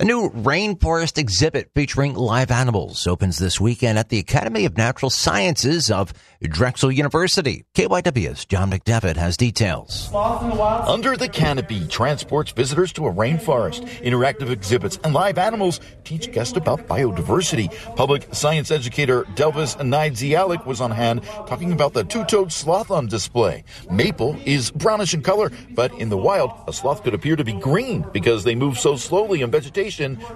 A new rainforest exhibit featuring live animals opens this weekend at the Academy of Natural Sciences of Drexel University. KYW's John McDevitt has details. Under the Canopy transports visitors to a rainforest. Interactive exhibits and live animals teach guests about biodiversity. Public science educator Delvis Naidzialik was on hand talking about the two-toed sloth on display. Maple is brownish in color, but in the wild, a sloth could appear to be green because they move so slowly in vegetation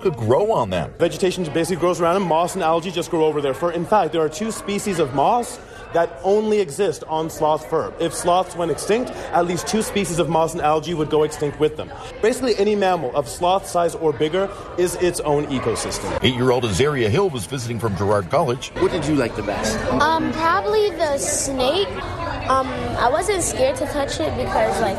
could grow on them. Vegetation basically grows around them. Moss and algae just grow over their. fur. In fact, there are two species of moss that only exist on sloth fur. If sloths went extinct, at least two species of moss and algae would go extinct with them. Basically, any mammal of sloth size or bigger is its own ecosystem. Eight year old Azaria Hill was visiting from Girard College. What did you like the best? Um, probably the snake. Um, I wasn't scared to touch it because, like,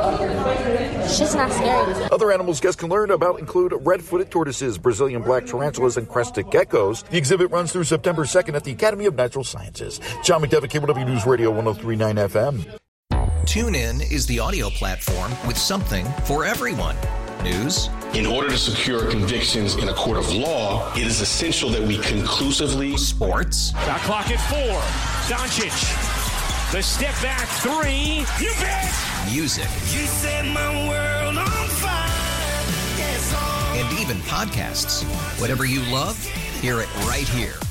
it's just not scary. Other animals guests can learn about include red footed tortoises, Brazilian black tarantulas, and crested geckos. The exhibit runs through September 2nd at the Academy of Natural Sciences. John McDevitt, KYW News Radio 1039 FM. TuneIn is the audio platform with something for everyone. News. In order to secure convictions in a court of law, it is essential that we conclusively. Sports. Got clock at four. Doncic. The step back three. You bet. Music. You set my world on fire. Yes. And even podcasts. Whatever you love, hear it right here